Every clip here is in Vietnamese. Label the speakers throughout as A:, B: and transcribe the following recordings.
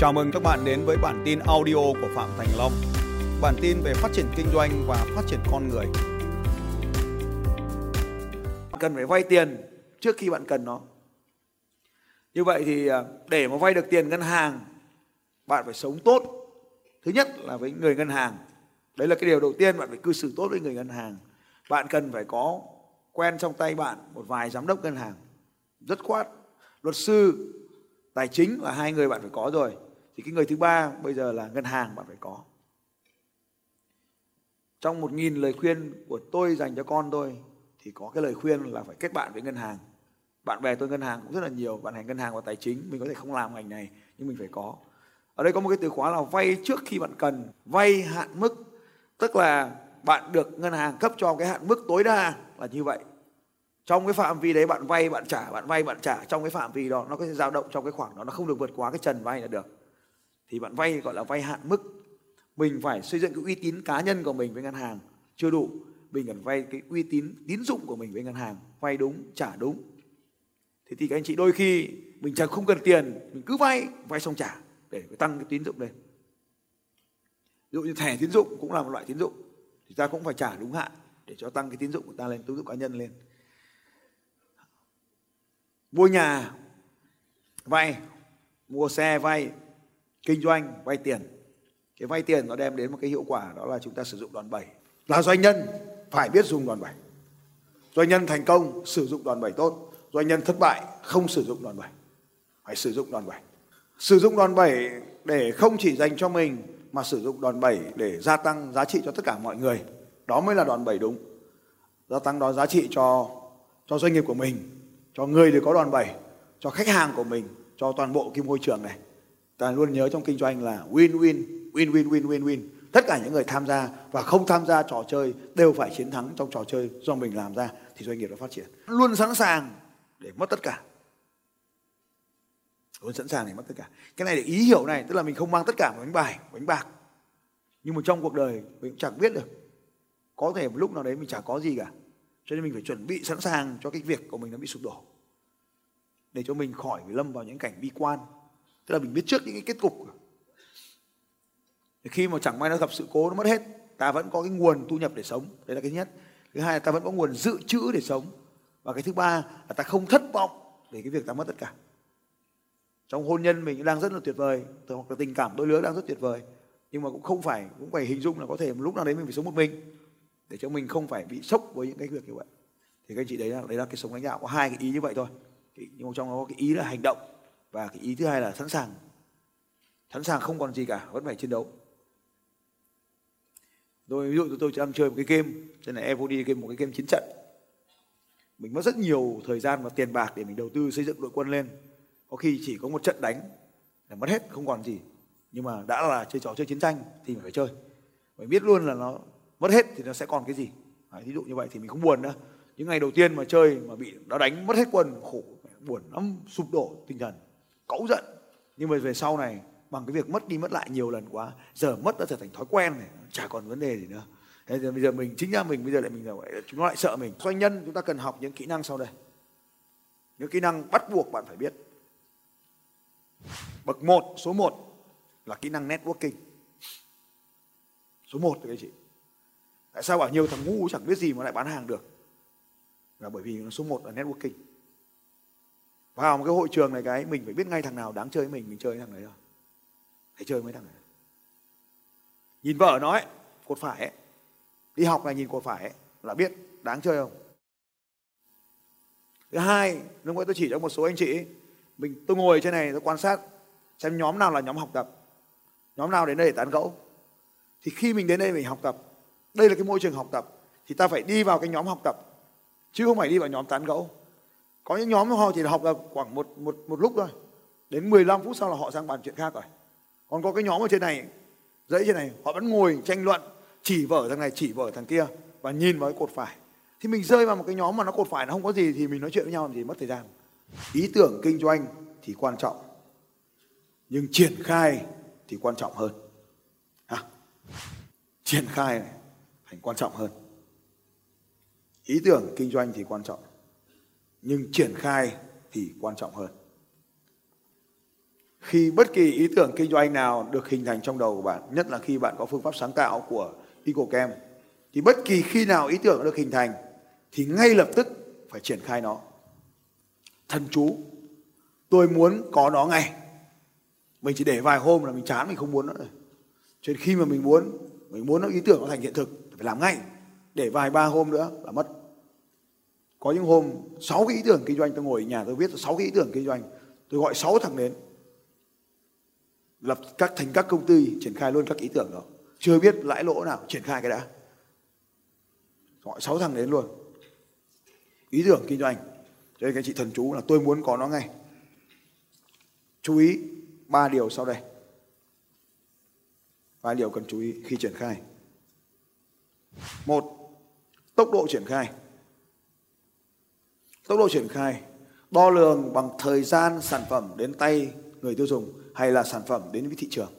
A: Chào mừng các bạn đến với bản tin audio của Phạm Thành Long. Bản tin về phát triển kinh doanh và phát triển con người.
B: cần phải vay tiền trước khi bạn cần nó. Như vậy thì à, để mà vay được tiền ngân hàng, bạn phải sống tốt. Thứ nhất là với người ngân hàng. Đấy là cái điều đầu tiên bạn phải cư xử tốt với người ngân hàng. Bạn cần phải có quen trong tay bạn một vài giám đốc ngân hàng. Rất khoát. Luật sư, tài chính là hai người bạn phải có rồi. Thì cái người thứ ba bây giờ là ngân hàng bạn phải có. Trong một nghìn lời khuyên của tôi dành cho con tôi thì có cái lời khuyên là phải kết bạn với ngân hàng. Bạn bè tôi ngân hàng cũng rất là nhiều, bạn hành ngân hàng và tài chính, mình có thể không làm ngành này nhưng mình phải có. Ở đây có một cái từ khóa là vay trước khi bạn cần, vay hạn mức, tức là bạn được ngân hàng cấp cho cái hạn mức tối đa là như vậy. Trong cái phạm vi đấy bạn vay bạn trả, bạn vay bạn trả trong cái phạm vi đó nó có thể dao động trong cái khoảng đó nó không được vượt quá cái trần vay là được. Thì bạn vay, gọi là vay hạn mức. Mình phải xây dựng cái uy tín cá nhân của mình với ngân hàng. Chưa đủ, mình cần vay cái uy tín tín dụng của mình với ngân hàng, vay đúng, trả đúng. Thế thì các anh chị đôi khi mình chẳng không cần tiền, mình cứ vay vay xong trả để tăng cái tín dụng lên. Ví dụ như thẻ tín dụng cũng là một loại tín dụng, thì ta cũng phải trả đúng hạn để cho tăng cái tín dụng của ta lên, tín dụng cá nhân lên. Mua nhà, vay, mua xe vay kinh doanh, vay tiền. Cái vay tiền nó đem đến một cái hiệu quả, đó là chúng ta sử dụng đòn bẩy. Là doanh nhân phải biết dùng đòn bẩy. Doanh nhân thành công, sử dụng đòn bẩy tốt. Doanh nhân thất bại, không sử dụng đòn bẩy. Phải sử dụng đòn bẩy. Sử dụng đòn bẩy để không chỉ dành cho mình, mà sử dụng đòn bẩy để gia tăng giá trị cho tất cả mọi người. Đó mới là đòn bẩy đúng. Gia tăng đó giá trị cho cho doanh nghiệp của mình, cho người để có đòn bẩy, cho khách hàng của mình, cho toàn bộ cái môi trường này ta luôn nhớ trong kinh doanh là win win win win win win win. Tất cả những người tham gia và không tham gia trò chơi đều phải chiến thắng trong trò chơi do mình làm ra thì doanh nghiệp nó phát triển. Luôn sẵn sàng để mất tất cả. Luôn sẵn sàng để mất tất cả. Cái này để ý hiểu này, tức là mình không mang tất cả vào bánh bài, bánh bạc. Nhưng mà trong cuộc đời mình cũng chẳng biết được. Có thể một lúc nào đấy mình chả có gì cả. Cho nên mình phải chuẩn bị sẵn sàng cho cái việc của mình nó bị sụp đổ. Để cho mình khỏi lâm vào những cảnh bi quan tức là mình biết trước những cái kết cục. Thì khi mà chẳng may nó gặp sự cố nó mất hết, ta vẫn có cái nguồn thu nhập để sống. Đấy là cái nhất. Thứ hai là ta vẫn có nguồn dự trữ để sống. Và cái thứ ba là ta không thất vọng để cái việc ta mất tất cả. Trong hôn nhân mình đang rất là tuyệt vời, hoặc là tình cảm đôi lứa đang rất tuyệt vời. Nhưng mà cũng không phải, cũng phải hình dung là có thể một lúc nào đấy mình phải sống một mình, để cho mình không phải bị sốc với những cái việc như vậy. Thì các anh chị đấy là đấy là cái sống lãnh đạo. Có hai cái ý như vậy thôi. Nhưng mà trong đó có cái ý là hành động và cái ý thứ hai là sẵn sàng. Sẵn sàng không còn gì cả vẫn phải chiến đấu. Tôi ví dụ tôi đang chơi một cái game tên là Evody game một cái game chiến trận. Mình mất rất nhiều thời gian và tiền bạc để mình đầu tư xây dựng đội quân lên. Có khi chỉ có một trận đánh là mất hết không còn gì. Nhưng mà đã là chơi trò chơi chiến tranh thì mình phải chơi. Mình biết luôn là nó mất hết thì nó sẽ còn cái gì. Đấy, ví dụ như vậy thì mình không buồn nữa. Những ngày đầu tiên mà chơi mà bị nó đánh mất hết quân khổ buồn lắm sụp đổ tinh thần cấu giận. Nhưng mà về sau này, bằng cái việc mất đi mất lại nhiều lần quá, giờ mất đã trở thành thói quen này, chả còn vấn đề gì nữa. Thế giờ bây giờ mình, chính ra mình, bây giờ lại mình là chúng nó lại sợ mình. Doanh nhân, chúng ta cần học những kỹ năng sau đây. Những kỹ năng bắt buộc bạn phải biết. Bậc một, số một là kỹ năng networking. Số một các chị. Tại sao bảo nhiều thằng ngu chẳng biết gì mà lại bán hàng được? Là bởi vì nó số một là networking vào một cái hội trường này cái, mình phải biết ngay thằng nào đáng chơi với mình mình chơi với thằng đấy rồi hãy chơi với thằng này nhìn vợ nó ấy, cột phải ấy. Đi học này nhìn cột phải ấy, là biết đáng chơi không? Thứ hai, lúc nãy tôi chỉ cho một số anh chị mình, tôi ngồi trên này, tôi quan sát, xem nhóm nào là nhóm học tập. Nhóm nào đến đây để tán gẫu. Thì khi mình đến đây mình học tập, đây là cái môi trường học tập, thì ta phải đi vào cái nhóm học tập, chứ không phải đi vào nhóm tán gẫu có những nhóm họ chỉ học được khoảng một một một lúc thôi. Đến 15 phút sau là họ sang bàn chuyện khác rồi. Còn có cái nhóm ở trên này dãy trên này họ vẫn ngồi tranh luận chỉ vở thằng này chỉ vở thằng kia và nhìn vào cái cột phải. Thì mình rơi vào một cái nhóm mà nó cột phải nó không có gì thì mình nói chuyện với nhau làm gì mất thời gian. Ý tưởng kinh doanh thì quan trọng nhưng triển khai thì quan trọng hơn. À, triển khai này thành quan trọng hơn. Ý tưởng kinh doanh thì quan trọng nhưng triển khai thì quan trọng hơn. Khi bất kỳ ý tưởng kinh doanh nào được hình thành trong đầu của bạn, nhất là khi bạn có phương pháp sáng tạo của EcoCam thì bất kỳ khi nào ý tưởng được hình thành, thì ngay lập tức phải triển khai nó. Thần chú, tôi muốn có nó ngay. Mình chỉ để vài hôm là mình chán, mình không muốn nữa. Rồi cho nên khi mà mình muốn mình muốn nó, ý tưởng nó thành hiện thực phải làm ngay. Để vài ba hôm nữa là mất có những hôm, sáu cái ý tưởng kinh doanh tôi ngồi ở nhà tôi viết, sáu cái ý tưởng kinh doanh, tôi gọi sáu thằng đến, lập các thành các công ty, triển khai luôn các ý tưởng đó. Chưa biết lãi lỗ nào, triển khai cái đã. Gọi sáu thằng đến luôn. Ý tưởng kinh doanh. Cho nên cái chị thần chú là tôi muốn có nó ngay. Chú ý, ba điều sau đây. Ba điều cần chú ý khi triển khai. Một, tốc độ triển khai tốc độ triển khai, đo lường bằng thời gian sản phẩm đến tay người tiêu dùng hay là sản phẩm đến với thị trường.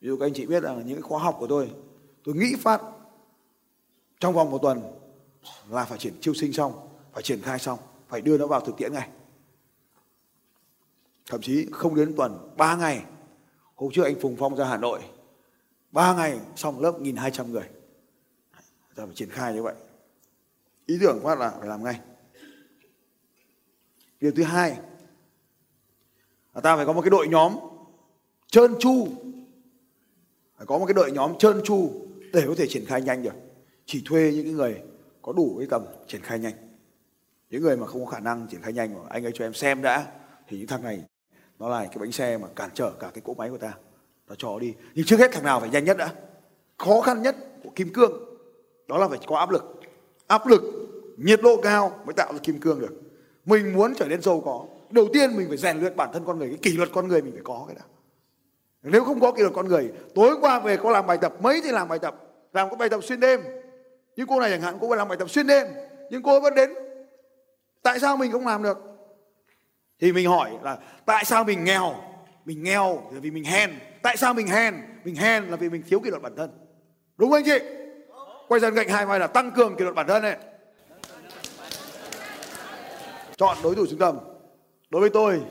B: Ví dụ các anh chị biết là những khóa học của tôi tôi nghĩ phát trong vòng một tuần là phải triển, chiêu sinh xong, phải triển khai xong, phải đưa nó vào thực tiễn ngay. Thậm chí không đến tuần 3 ngày. Hôm trước anh Phùng Phong ra Hà Nội 3 ngày xong lớp 1.200 người. Ta phải triển khai như vậy. Ý tưởng phát là phải làm ngay điều thứ hai là ta phải có một cái đội nhóm trơn tru. Phải có một cái đội nhóm trơn tru để có thể triển khai nhanh được. Chỉ thuê những người có đủ cái tầm triển khai nhanh. Những người mà không có khả năng triển khai nhanh mà anh ấy cho em xem đã, thì những thằng này, nó là cái bánh xe mà cản trở cả cái cỗ máy của ta. Nó cho đi. Nhưng trước hết thằng nào phải nhanh nhất đã? Khó khăn nhất của kim cương, đó là phải có áp lực. Áp lực, nhiệt độ cao mới tạo ra kim cương được mình muốn trở nên giàu có. Đầu tiên mình phải rèn luyện bản thân con người. Cái kỷ luật con người mình phải có cái đó nếu không có kỷ luật con người, tối qua về có làm bài tập, mấy thì làm bài tập. Làm có bài tập xuyên đêm. Như cô này chẳng hạn, cô phải làm bài tập xuyên đêm. Nhưng cô vẫn đến. Tại sao mình không làm được? Thì mình hỏi là, tại sao mình nghèo? Mình nghèo là vì mình hèn. Tại sao mình hèn? Mình hèn là vì mình thiếu kỷ luật bản thân. Đúng không anh chị? Quay dần gạch hai vai là tăng cường kỷ luật bản thân này chọn đối thủ trung tâm đối với tôi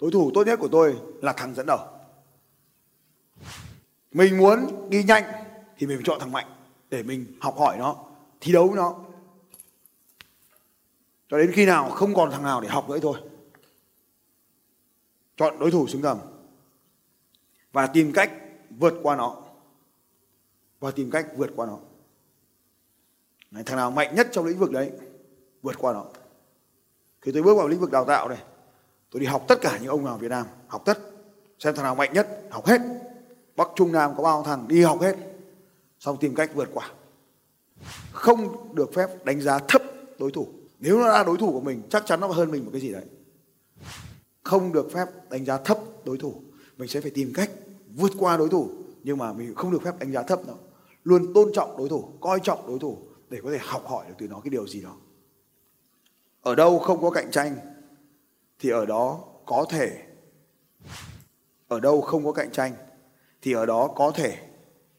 B: đối thủ tốt nhất của tôi là thằng dẫn đầu. Mình muốn đi nhanh thì mình phải chọn thằng mạnh để mình học hỏi nó thi đấu với nó. Cho đến khi nào không còn thằng nào để học nữa thôi. Chọn đối thủ xứng tầm và tìm cách vượt qua nó. Và tìm cách vượt qua nó. Này, thằng nào mạnh nhất trong lĩnh vực đấy vượt qua nó khi tôi bước vào lĩnh vực đào tạo này, tôi đi học tất cả những ông nào Việt Nam, học tất. Xem thằng nào mạnh nhất, học hết. Bắc Trung Nam có bao thằng đi học hết. Xong tìm cách vượt qua. Không được phép đánh giá thấp đối thủ. Nếu nó là đối thủ của mình, chắc chắn nó hơn mình một cái gì đấy. Không được phép đánh giá thấp đối thủ. Mình sẽ phải tìm cách vượt qua đối thủ. Nhưng mà mình không được phép đánh giá thấp nó. Luôn tôn trọng đối thủ, coi trọng đối thủ để có thể học hỏi được từ nó cái điều gì đó ở đâu không có cạnh tranh, thì ở đó có thể. Ở đâu không có cạnh tranh, thì ở đó có thể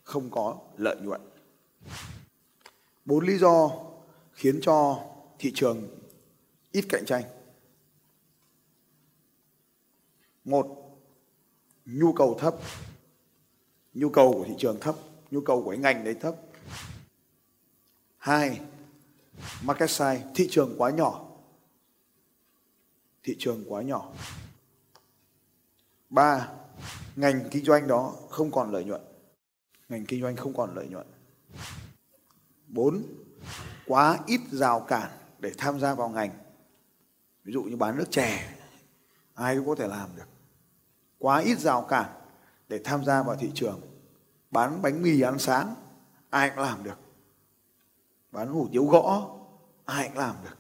B: không có lợi nhuận. Bốn lý do khiến cho thị trường ít cạnh tranh. Một, nhu cầu thấp. Nhu cầu của thị trường thấp, nhu cầu của cái ngành đấy thấp. Hai, market size, thị trường quá nhỏ thị trường quá nhỏ. Ba, ngành kinh doanh đó không còn lợi nhuận. Ngành kinh doanh không còn lợi nhuận. Bốn, quá ít rào cản để tham gia vào ngành. Ví dụ như bán nước chè, ai cũng có thể làm được. Quá ít rào cản để tham gia vào thị trường. Bán bánh mì ăn sáng, ai cũng làm được. Bán hủ tiếu gõ, ai cũng làm được.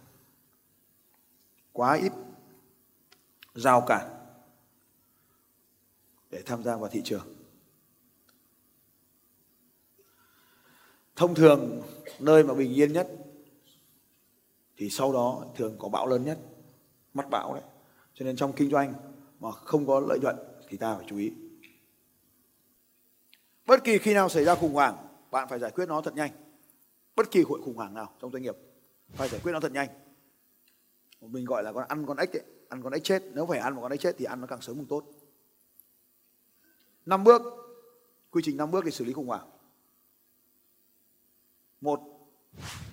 B: Quá ít rào cản để tham gia vào thị trường. Thông thường nơi mà bình yên nhất thì sau đó thường có bão lớn nhất. Mắt bão đấy. Cho nên trong kinh doanh mà không có lợi nhuận thì ta phải chú ý. Bất kỳ khi nào xảy ra khủng hoảng bạn phải giải quyết nó thật nhanh. Bất kỳ hội khủng hoảng nào trong doanh nghiệp phải giải quyết nó thật nhanh. Mình gọi là con ăn con ếch ấy, ăn con ếch chết. Nếu phải ăn một con ếch chết thì ăn nó càng sớm càng tốt. Năm bước. Quy trình năm bước để xử lý khủng hoảng. Một,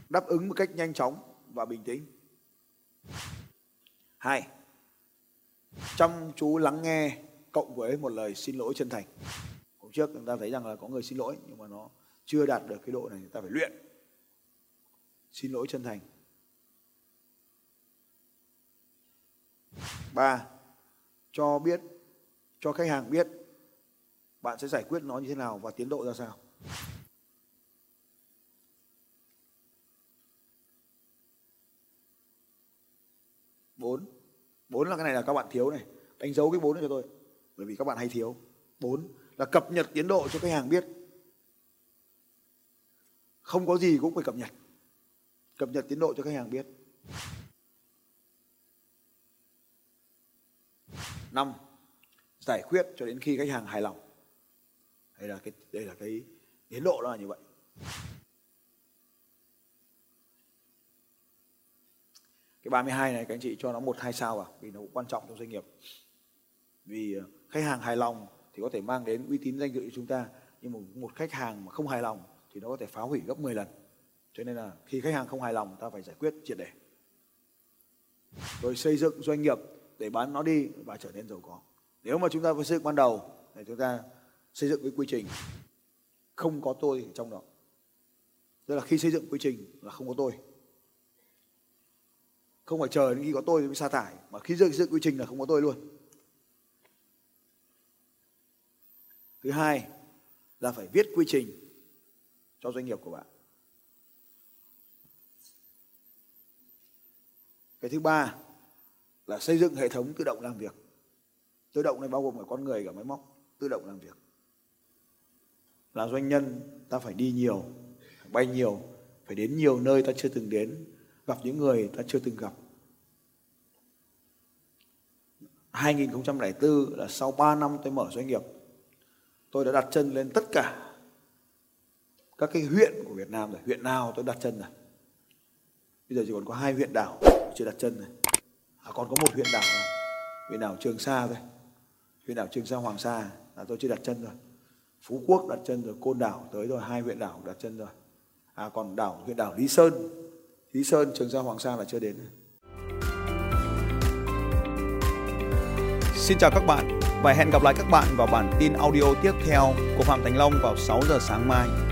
B: đáp ứng một cách nhanh chóng và bình tĩnh. Hai, chăm chú lắng nghe cộng với một lời xin lỗi chân thành. Hôm trước chúng ta thấy rằng là có người xin lỗi nhưng mà nó chưa đạt được cái độ này chúng ta phải luyện. Xin lỗi chân thành. Ba, cho biết, cho khách hàng biết bạn sẽ giải quyết nó như thế nào và tiến độ ra sao. Bốn bốn là cái này là các bạn thiếu này. Đánh dấu cái bốn này cho tôi, bởi vì các bạn hay thiếu. Bốn là cập nhật tiến độ cho khách hàng biết. Không có gì cũng phải cập nhật. Cập nhật tiến độ cho khách hàng biết. Năm giải quyết cho đến khi khách hàng hài lòng. Đây là cái đây là cái tiến độ đó là như vậy. Cái 32 này các anh chị cho nó một hai sao vào vì nó cũng quan trọng trong doanh nghiệp. Vì ờ, khách hàng hài lòng thì có thể mang đến uy tín danh dự cho chúng ta nhưng một, một khách hàng mà không hài lòng thì nó có thể phá hủy gấp 10 lần. Cho nên là khi khách hàng không hài lòng ta phải giải quyết triệt để. Rồi xây dựng doanh nghiệp để bán nó đi và trở nên giàu có. Nếu mà chúng ta phải xây dựng ban đầu, thì chúng ta xây dựng cái quy trình không có tôi ở trong đó. Tức là khi xây dựng quy trình là không có tôi. Không phải chờ đến khi có tôi mới sa thải, mà khi xây dựng quy trình là không có tôi luôn. Thứ hai là phải viết quy trình cho doanh nghiệp của bạn. Cái thứ ba là xây dựng hệ thống tự động làm việc. Tự động này bao gồm cả con người, cả máy móc, tự động làm việc. Là doanh nhân, ta phải đi nhiều, phải bay nhiều, phải đến nhiều nơi ta chưa từng đến, gặp những người ta chưa từng gặp. 2004 là sau 3 năm tôi mở doanh nghiệp, tôi đã đặt chân lên tất cả các cái huyện của Việt Nam rồi. Huyện nào tôi đặt chân rồi. Bây giờ chỉ còn có hai huyện đảo chưa đặt chân rồi à, còn có một huyện đảo này. huyện đảo Trường Sa thôi. Huyện đảo Trường Sa Hoàng Sa. Là tôi chưa đặt chân rồi. Phú Quốc đặt chân rồi. Côn Đảo tới rồi. Hai huyện đảo đặt chân rồi. À còn đảo huyện đảo Lý Sơn. Lý Sơn Trường Sa Hoàng Sa là chưa đến.
A: Xin chào các bạn và hẹn gặp lại các bạn vào bản tin audio tiếp theo của Phạm Thành Long vào 6 giờ sáng mai.